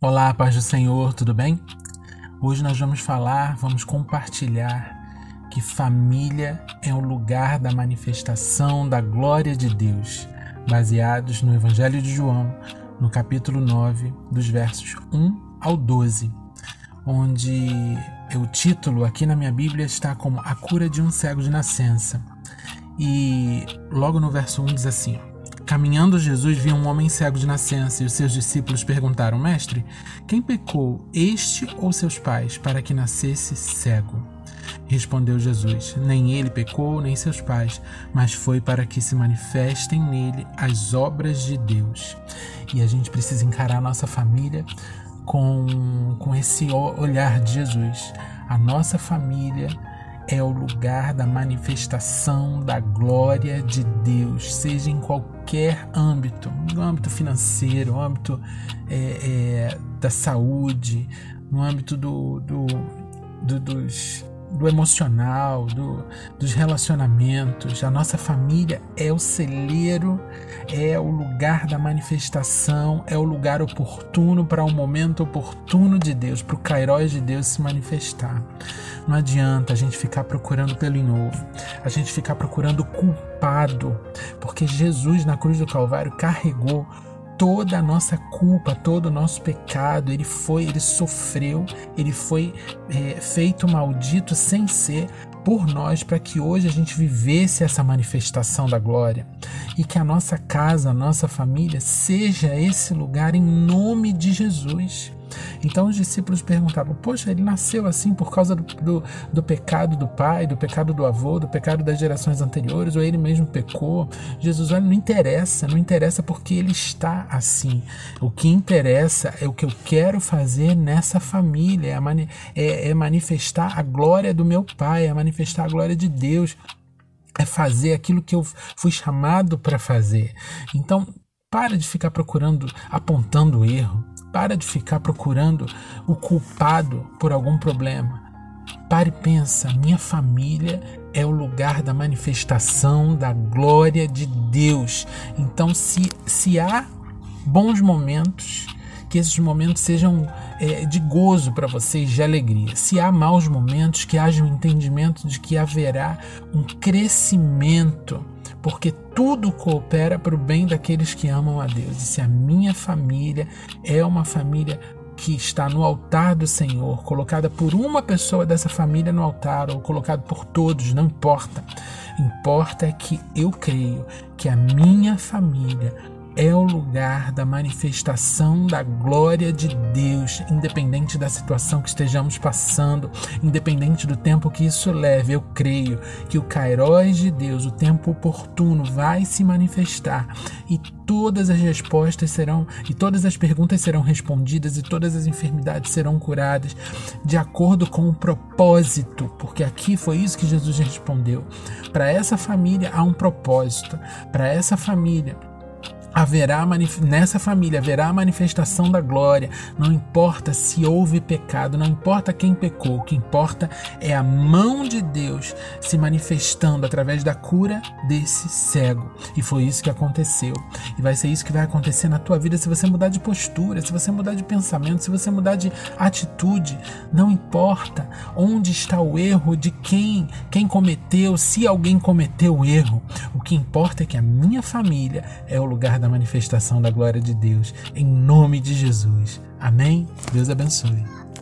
Olá, paz do Senhor, tudo bem? Hoje nós vamos falar, vamos compartilhar que família é o lugar da manifestação da glória de Deus, baseados no Evangelho de João, no capítulo 9, dos versos 1 ao 12, onde o título aqui na minha Bíblia está como A cura de um cego de nascença. E logo no verso 1 diz assim: Caminhando Jesus viu um homem cego de nascença e os seus discípulos perguntaram: Mestre, quem pecou, este ou seus pais, para que nascesse cego? Respondeu Jesus: Nem ele pecou, nem seus pais, mas foi para que se manifestem nele as obras de Deus. E a gente precisa encarar a nossa família com, com esse olhar de Jesus. A nossa família é o lugar da manifestação da glória de Deus, seja em qualquer âmbito, no âmbito financeiro, no âmbito é, é, da saúde, no âmbito do, do, do dos do emocional, do, dos relacionamentos. A nossa família é o celeiro, é o lugar da manifestação, é o lugar oportuno para o um momento oportuno de Deus, para o Kairos de Deus se manifestar. Não adianta a gente ficar procurando pelo novo, a gente ficar procurando culpado, porque Jesus na cruz do Calvário carregou toda a nossa culpa, todo o nosso pecado, ele foi, ele sofreu, ele foi é, feito maldito sem ser por nós para que hoje a gente vivesse essa manifestação da glória e que a nossa casa, a nossa família seja esse lugar em nome de Jesus. Então os discípulos perguntavam: Poxa, ele nasceu assim por causa do, do, do, pecado do pai, do pecado do avô, do pecado das gerações anteriores, ou ele mesmo pecou? Jesus, olha, não interessa, não interessa porque ele está assim. O que interessa é o que eu quero fazer nessa família, é, mani é, é manifestar a glória do meu pai, é manifestar a glória de Deus é fazer aquilo que eu fui chamado para fazer. Então, para de ficar procurando, apontando o erro. Para de ficar procurando o culpado por algum problema. Pare e pensa, minha família é o lugar da manifestação da glória de Deus. Então, se, se há bons momentos, que esses momentos sejam é, de gozo para vocês, de alegria. Se há maus momentos, que haja um entendimento de que haverá um crescimento porque tudo coopera para o bem daqueles que amam a Deus. E se a minha família é uma família que está no altar do Senhor, colocada por uma pessoa dessa família no altar, ou colocado por todos, não importa. Importa é que eu creio que a minha família é o lugar da manifestação da glória de Deus, independente da situação que estejamos passando, independente do tempo que isso leve. Eu creio que o Kairos de Deus, o tempo oportuno, vai se manifestar e todas as respostas serão e todas as perguntas serão respondidas e todas as enfermidades serão curadas de acordo com o propósito, porque aqui foi isso que Jesus respondeu. Para essa família há um propósito, para essa família haverá nessa família haverá a manifestação da glória. Não importa se houve pecado, não importa quem pecou, o que importa é a mão de Deus se manifestando através da cura desse cego. E foi isso que aconteceu. E vai ser isso que vai acontecer na tua vida se você mudar de postura, se você mudar de pensamento, se você mudar de atitude. Não importa onde está o erro de quem, quem cometeu, se alguém cometeu o erro. O que importa é que a minha família é o lugar manifestação da glória de Deus, em nome de Jesus. Amém? Deus abençoe.